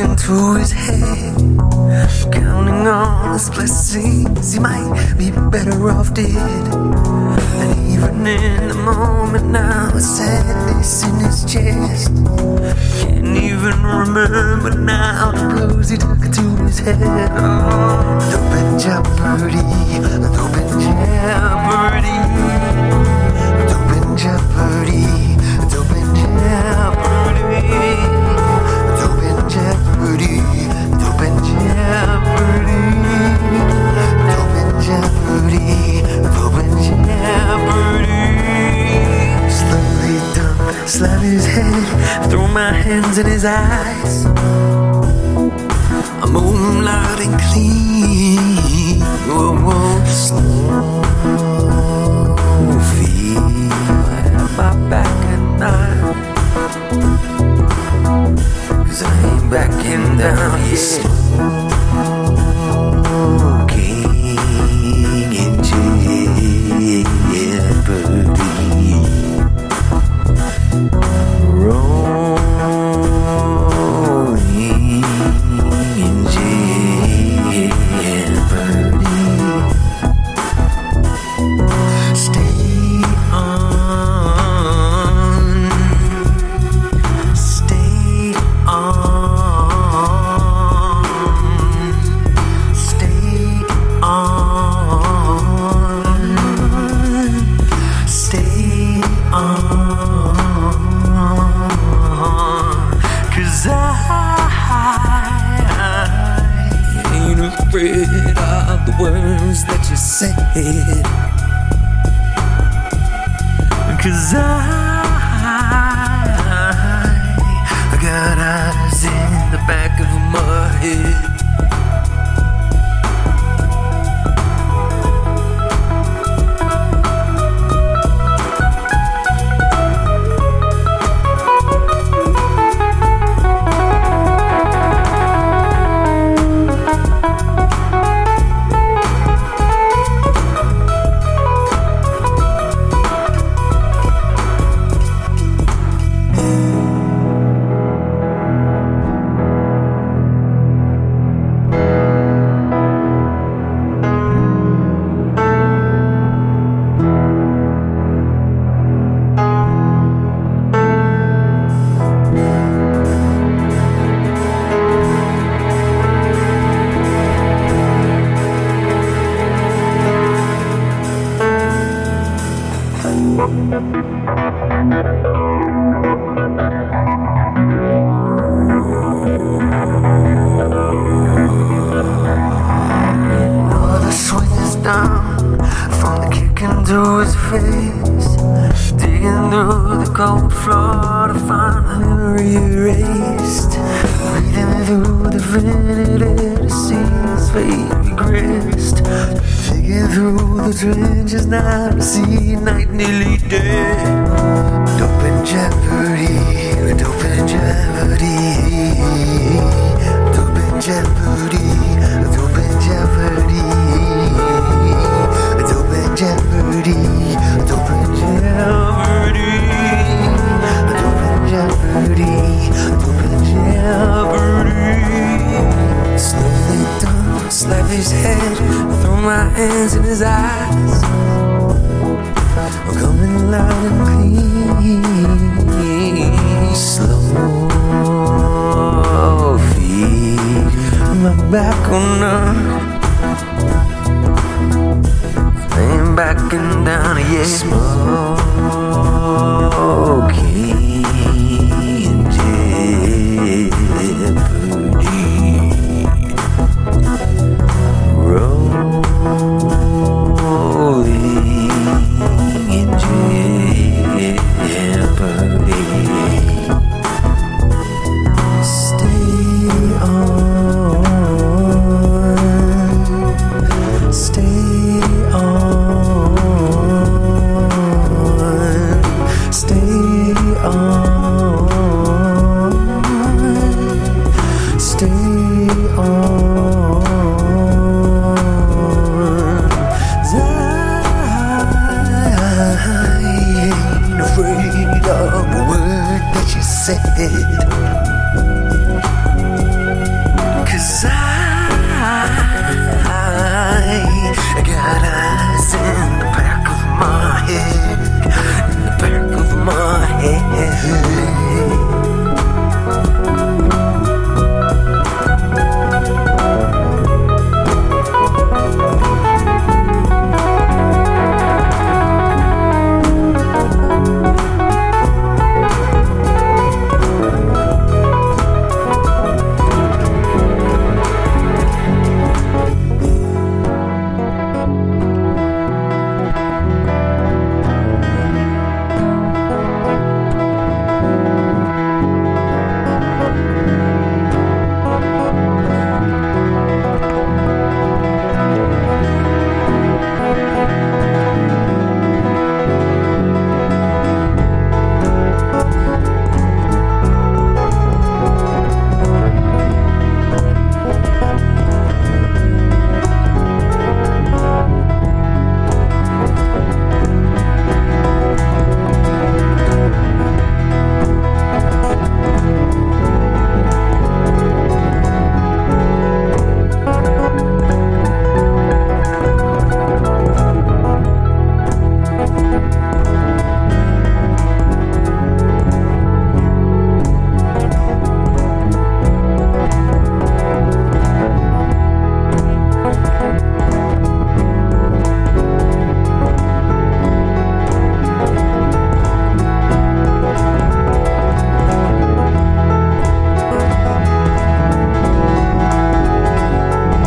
reaching to his head, counting on his blessings. He might be better off dead. And even in the moment now, sadness in his chest. Can't even remember now the blows he took to his head. Oh, and jeopardy, dope and dump, his head, throw my hands in his eyes. I'm moonlight and clean. Whoa, whoa, slow feet. At my back at night. Cause I ain't backing down yet. Said. Cause I, I got eyes in the back of my head. Thank you. From through his face. Digging through the cold floor to find memory erased. Reading through the vanity to see his fate regressed. Digging through the trenches now to see night nearly dead. Dove in jeopardy, dove in jeopardy. Dove in jeopardy, jeopardy, dove in jeopardy. Dove in jeopardy, dove in jeopardy. Slowly down, slap his head, throw my hands in his eyes. Backing down yet. Smoking